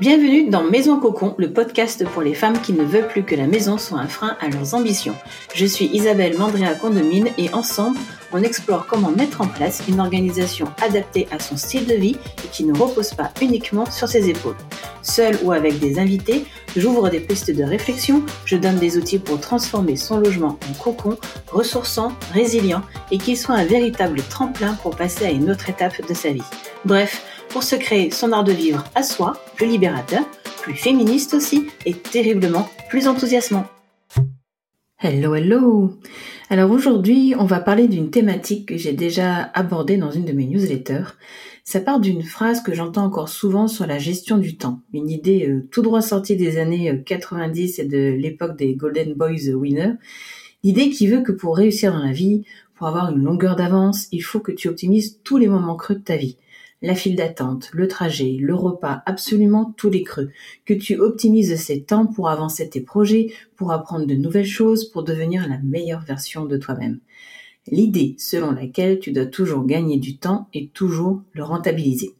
Bienvenue dans Maison Cocon, le podcast pour les femmes qui ne veulent plus que la maison soit un frein à leurs ambitions. Je suis Isabelle Mandria Condomine et ensemble, on explore comment mettre en place une organisation adaptée à son style de vie et qui ne repose pas uniquement sur ses épaules. Seule ou avec des invités, j'ouvre des pistes de réflexion, je donne des outils pour transformer son logement en cocon, ressourçant, résilient et qu'il soit un véritable tremplin pour passer à une autre étape de sa vie. Bref, pour se créer son art de vivre à soi, plus libérateur, plus féministe aussi et terriblement plus enthousiasmant. Hello, hello Alors aujourd'hui, on va parler d'une thématique que j'ai déjà abordée dans une de mes newsletters. Ça part d'une phrase que j'entends encore souvent sur la gestion du temps, une idée euh, tout droit sortie des années 90 euh, et de l'époque des Golden Boys Winners. L'idée qui veut que pour réussir dans la vie, pour avoir une longueur d'avance, il faut que tu optimises tous les moments creux de ta vie la file d'attente, le trajet, le repas, absolument tous les creux, que tu optimises ces temps pour avancer tes projets, pour apprendre de nouvelles choses, pour devenir la meilleure version de toi-même. L'idée selon laquelle tu dois toujours gagner du temps et toujours le rentabiliser.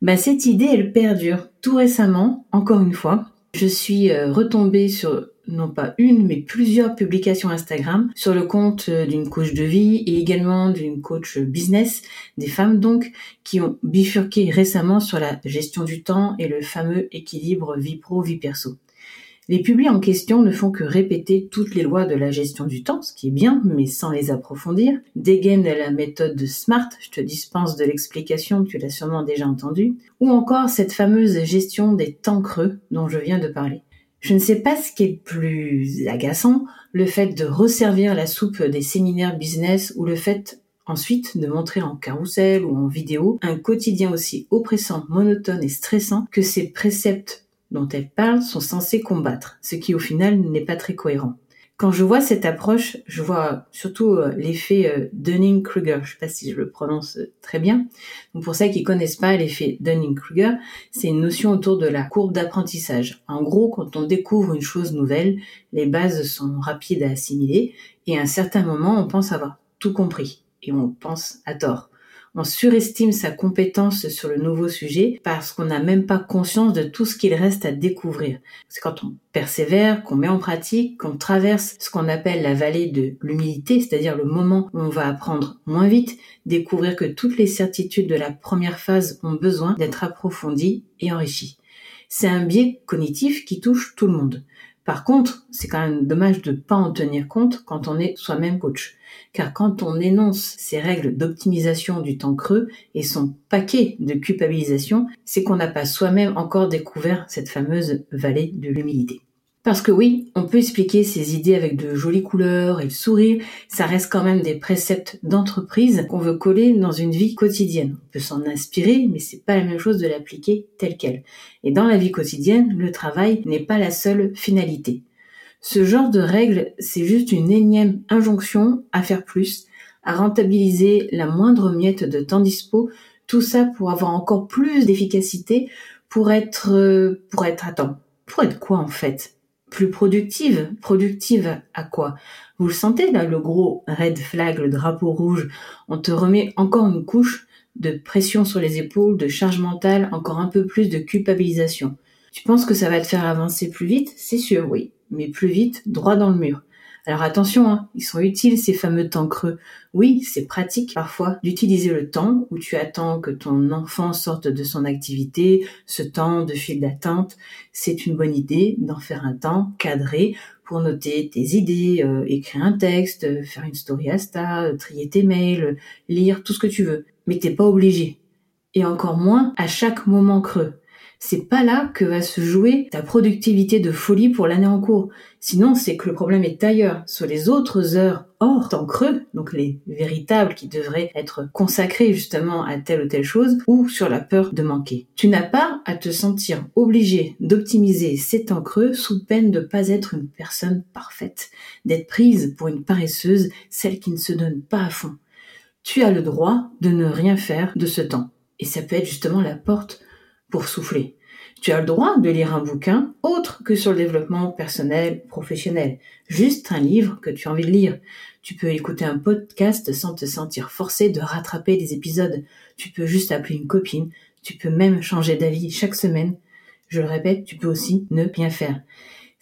Bah, cette idée, elle perdure. Tout récemment, encore une fois, je suis euh, retombée sur non pas une, mais plusieurs publications Instagram sur le compte euh, d'une coach de vie et également d'une coach business, des femmes donc, qui ont bifurqué récemment sur la gestion du temps et le fameux équilibre vie pro-vie perso. Les publics en question ne font que répéter toutes les lois de la gestion du temps, ce qui est bien, mais sans les approfondir, dégainent la méthode de SMART, je te dispense de l'explication, tu l'as sûrement déjà entendu, ou encore cette fameuse gestion des temps creux dont je viens de parler. Je ne sais pas ce qui est plus agaçant, le fait de resservir la soupe des séminaires business ou le fait ensuite de montrer en carrousel ou en vidéo un quotidien aussi oppressant, monotone et stressant que ces préceptes dont elle parle sont censés combattre, ce qui au final n'est pas très cohérent. Quand je vois cette approche, je vois surtout euh, l'effet euh, Dunning-Kruger. Je sais pas si je le prononce euh, très bien. Pour celles qui connaissent pas l'effet Dunning-Kruger, c'est une notion autour de la courbe d'apprentissage. En gros, quand on découvre une chose nouvelle, les bases sont rapides à assimiler et à un certain moment, on pense avoir tout compris et on pense à tort on surestime sa compétence sur le nouveau sujet parce qu'on n'a même pas conscience de tout ce qu'il reste à découvrir. C'est quand on persévère, qu'on met en pratique, qu'on traverse ce qu'on appelle la vallée de l'humilité, c'est-à-dire le moment où on va apprendre moins vite, découvrir que toutes les certitudes de la première phase ont besoin d'être approfondies et enrichies. C'est un biais cognitif qui touche tout le monde. Par contre, c'est quand même dommage de ne pas en tenir compte quand on est soi-même coach. Car quand on énonce ces règles d'optimisation du temps creux et son paquet de culpabilisation, c'est qu'on n'a pas soi-même encore découvert cette fameuse vallée de l'humilité. Parce que oui, on peut expliquer ces idées avec de jolies couleurs et le sourire, ça reste quand même des préceptes d'entreprise qu'on veut coller dans une vie quotidienne. On peut s'en inspirer, mais c'est pas la même chose de l'appliquer tel quel. Et dans la vie quotidienne, le travail n'est pas la seule finalité. Ce genre de règles, c'est juste une énième injonction à faire plus, à rentabiliser la moindre miette de temps dispo, tout ça pour avoir encore plus d'efficacité, pour être, euh, pour être, attends, pour être quoi en fait? Plus productive. Productive à quoi? Vous le sentez là, le gros red flag, le drapeau rouge. On te remet encore une couche de pression sur les épaules, de charge mentale, encore un peu plus de culpabilisation. Tu penses que ça va te faire avancer plus vite? C'est sûr, oui, mais plus vite, droit dans le mur. Alors attention, hein, ils sont utiles ces fameux temps creux. Oui, c'est pratique parfois d'utiliser le temps où tu attends que ton enfant sorte de son activité, ce temps de file d'attente. C'est une bonne idée d'en faire un temps cadré pour noter tes idées, euh, écrire un texte, faire une story Insta, trier tes mails, lire tout ce que tu veux. Mais t'es pas obligé. Et encore moins à chaque moment creux c'est pas là que va se jouer ta productivité de folie pour l'année en cours. Sinon, c'est que le problème est ailleurs, sur les autres heures hors temps creux, donc les véritables qui devraient être consacrées justement à telle ou telle chose, ou sur la peur de manquer. Tu n'as pas à te sentir obligé d'optimiser ces temps creux sous peine de pas être une personne parfaite, d'être prise pour une paresseuse, celle qui ne se donne pas à fond. Tu as le droit de ne rien faire de ce temps. Et ça peut être justement la porte pour souffler. Tu as le droit de lire un bouquin autre que sur le développement personnel, professionnel. Juste un livre que tu as envie de lire. Tu peux écouter un podcast sans te sentir forcé de rattraper les épisodes. Tu peux juste appeler une copine. Tu peux même changer d'avis chaque semaine. Je le répète, tu peux aussi ne rien faire.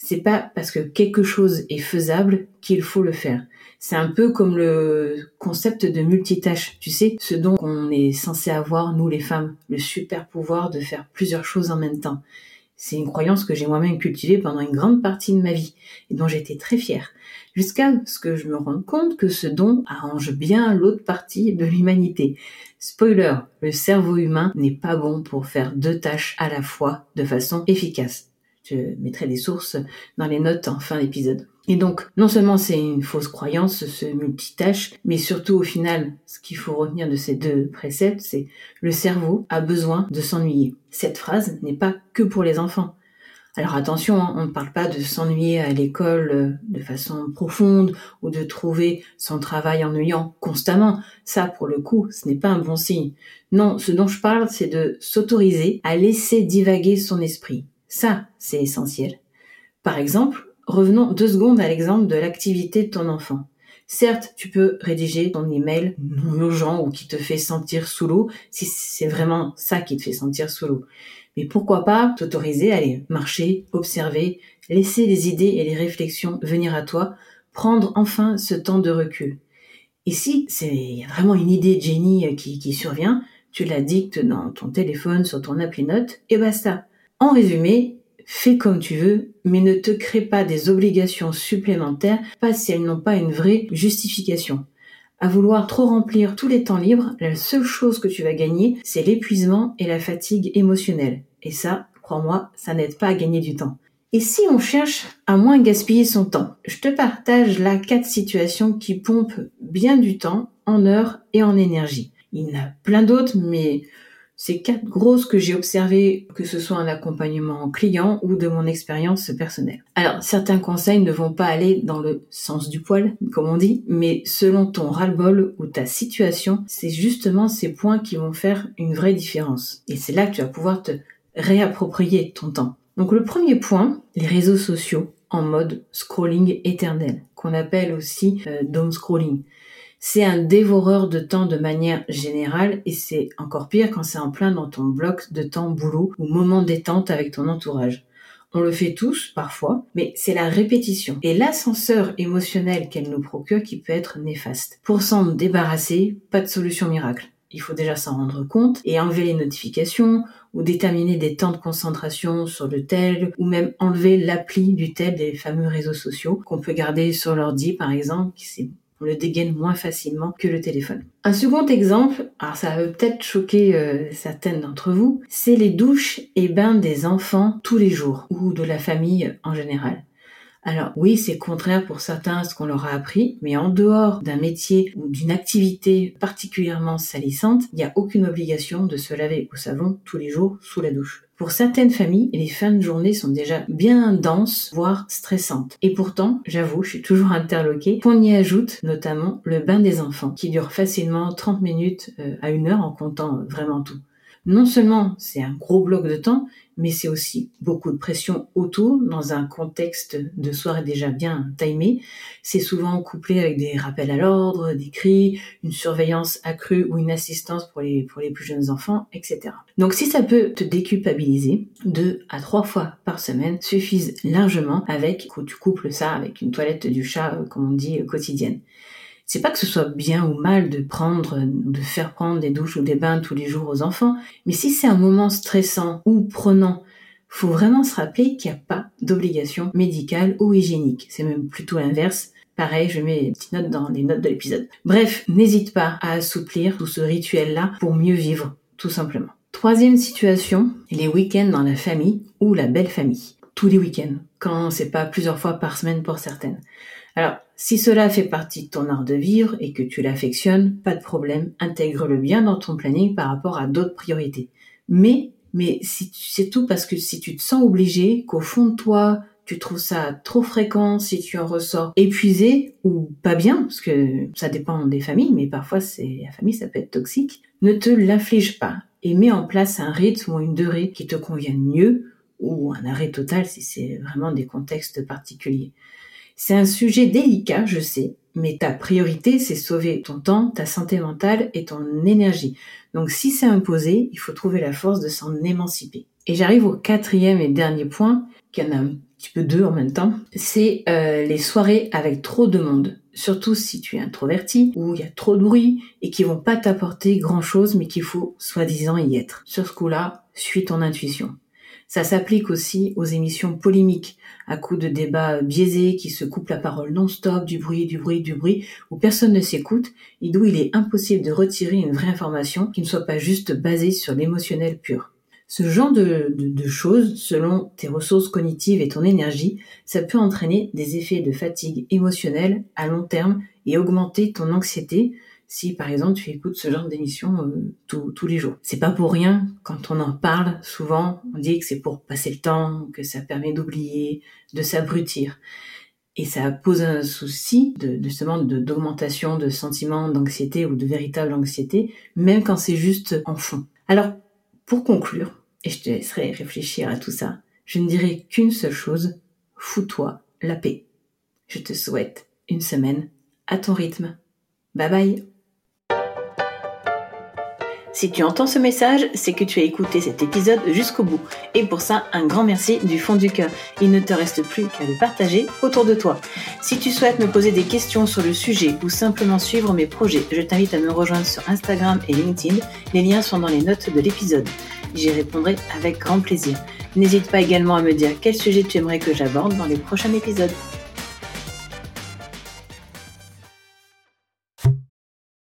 C'est pas parce que quelque chose est faisable qu'il faut le faire. C'est un peu comme le concept de multitâche. Tu sais, ce dont on est censé avoir, nous les femmes, le super pouvoir de faire plusieurs choses en même temps. C'est une croyance que j'ai moi-même cultivée pendant une grande partie de ma vie et dont j'étais très fière. Jusqu'à ce que je me rende compte que ce don arrange bien l'autre partie de l'humanité. Spoiler, le cerveau humain n'est pas bon pour faire deux tâches à la fois de façon efficace. Je mettrai des sources dans les notes en fin d'épisode. Et donc, non seulement c'est une fausse croyance, ce multitâche, mais surtout au final, ce qu'il faut retenir de ces deux préceptes, c'est le cerveau a besoin de s'ennuyer. Cette phrase n'est pas que pour les enfants. Alors attention, hein, on ne parle pas de s'ennuyer à l'école euh, de façon profonde ou de trouver son travail ennuyant constamment. Ça, pour le coup, ce n'est pas un bon signe. Non, ce dont je parle, c'est de s'autoriser à laisser divaguer son esprit. Ça, c'est essentiel. Par exemple, revenons deux secondes à l'exemple de l'activité de ton enfant. Certes, tu peux rédiger ton email non urgent ou qui te fait sentir sous l'eau, si c'est vraiment ça qui te fait sentir sous l'eau. Mais pourquoi pas t'autoriser à aller marcher, observer, laisser les idées et les réflexions venir à toi, prendre enfin ce temps de recul. Et si c'est vraiment une idée de génie qui, qui survient, tu la dictes dans ton téléphone, sur ton appli note, et basta. En résumé, fais comme tu veux, mais ne te crée pas des obligations supplémentaires, pas si elles n'ont pas une vraie justification. À vouloir trop remplir tous les temps libres, la seule chose que tu vas gagner, c'est l'épuisement et la fatigue émotionnelle. Et ça, crois-moi, ça n'aide pas à gagner du temps. Et si on cherche à moins gaspiller son temps, je te partage là quatre situations qui pompent bien du temps en heures et en énergie. Il y en a plein d'autres, mais c'est quatre grosses que j'ai observées, que ce soit un accompagnement client ou de mon expérience personnelle. Alors, certains conseils ne vont pas aller dans le sens du poil, comme on dit, mais selon ton ras-le-bol ou ta situation, c'est justement ces points qui vont faire une vraie différence. Et c'est là que tu vas pouvoir te réapproprier ton temps. Donc le premier point, les réseaux sociaux en mode scrolling éternel, qu'on appelle aussi euh, scrolling. C'est un dévoreur de temps de manière générale et c'est encore pire quand c'est en plein dans ton bloc de temps boulot ou moment détente avec ton entourage. On le fait tous parfois, mais c'est la répétition et l'ascenseur émotionnel qu'elle nous procure qui peut être néfaste. Pour s'en débarrasser, pas de solution miracle. Il faut déjà s'en rendre compte et enlever les notifications ou déterminer des temps de concentration sur le tel ou même enlever l'appli du tel des fameux réseaux sociaux qu'on peut garder sur l'ordi par exemple, qui on le dégaine moins facilement que le téléphone. Un second exemple, alors ça va peut-être choquer euh, certaines d'entre vous, c'est les douches et bains des enfants tous les jours ou de la famille en général. Alors oui, c'est contraire pour certains à ce qu'on leur a appris, mais en dehors d'un métier ou d'une activité particulièrement salissante, il n'y a aucune obligation de se laver au savon tous les jours sous la douche. Pour certaines familles, les fins de journée sont déjà bien denses, voire stressantes. Et pourtant, j'avoue, je suis toujours interloquée, qu'on y ajoute notamment le bain des enfants, qui dure facilement 30 minutes euh, à une heure en comptant vraiment tout non seulement c'est un gros bloc de temps, mais c'est aussi beaucoup de pression autour dans un contexte de soirée déjà bien timé. C'est souvent couplé avec des rappels à l'ordre, des cris, une surveillance accrue ou une assistance pour les, pour les plus jeunes enfants, etc. Donc si ça peut te déculpabiliser, deux à trois fois par semaine suffisent largement avec, tu couples ça avec une toilette du chat, euh, comme on dit, euh, quotidienne. C'est pas que ce soit bien ou mal de prendre, de faire prendre des douches ou des bains tous les jours aux enfants, mais si c'est un moment stressant ou prenant, faut vraiment se rappeler qu'il n'y a pas d'obligation médicale ou hygiénique. C'est même plutôt l'inverse. Pareil, je mets des petites notes dans les notes de l'épisode. Bref, n'hésite pas à assouplir tout ce rituel-là pour mieux vivre, tout simplement. Troisième situation, les week-ends dans la famille ou la belle famille. Tous les week-ends, quand c'est pas plusieurs fois par semaine pour certaines. Alors, si cela fait partie de ton art de vivre et que tu l'affectionnes, pas de problème, intègre-le bien dans ton planning par rapport à d'autres priorités. Mais, mais si c'est tout parce que si tu te sens obligé, qu'au fond de toi, tu trouves ça trop fréquent, si tu en ressors épuisé ou pas bien, parce que ça dépend des familles, mais parfois c'est la famille ça peut être toxique, ne te l'inflige pas et mets en place un rythme ou une durée qui te convienne mieux ou un arrêt total si c'est vraiment des contextes particuliers. C'est un sujet délicat, je sais, mais ta priorité, c'est sauver ton temps, ta santé mentale et ton énergie. Donc si c'est imposé, il faut trouver la force de s'en émanciper. Et j'arrive au quatrième et dernier point, qui en a un petit peu deux en même temps, c'est euh, les soirées avec trop de monde. Surtout si tu es introverti, où il y a trop de bruit et qui vont pas t'apporter grand chose, mais qu'il faut soi-disant y être. Sur ce coup-là, suis ton intuition. Ça s'applique aussi aux émissions polémiques, à coups de débats biaisés qui se coupent la parole non-stop, du bruit, du bruit, du bruit, où personne ne s'écoute et d'où il est impossible de retirer une vraie information qui ne soit pas juste basée sur l'émotionnel pur. Ce genre de, de, choses, selon tes ressources cognitives et ton énergie, ça peut entraîner des effets de fatigue émotionnelle à long terme et augmenter ton anxiété, si par exemple tu écoutes ce genre d'émission euh, tous les jours. C'est pas pour rien quand on en parle souvent, on dit que c'est pour passer le temps, que ça permet d'oublier, de s'abrutir. Et ça pose un souci de justement d'augmentation de, de sentiments d'anxiété ou de véritable anxiété, même quand c'est juste en fond. Alors, pour conclure, et je te laisserai réfléchir à tout ça, je ne dirai qu'une seule chose, fous-toi la paix. Je te souhaite une semaine à ton rythme. Bye bye si tu entends ce message, c'est que tu as écouté cet épisode jusqu'au bout. Et pour ça, un grand merci du fond du cœur. Il ne te reste plus qu'à le partager autour de toi. Si tu souhaites me poser des questions sur le sujet ou simplement suivre mes projets, je t'invite à me rejoindre sur Instagram et LinkedIn. Les liens sont dans les notes de l'épisode. J'y répondrai avec grand plaisir. N'hésite pas également à me dire quel sujet tu aimerais que j'aborde dans les prochains épisodes.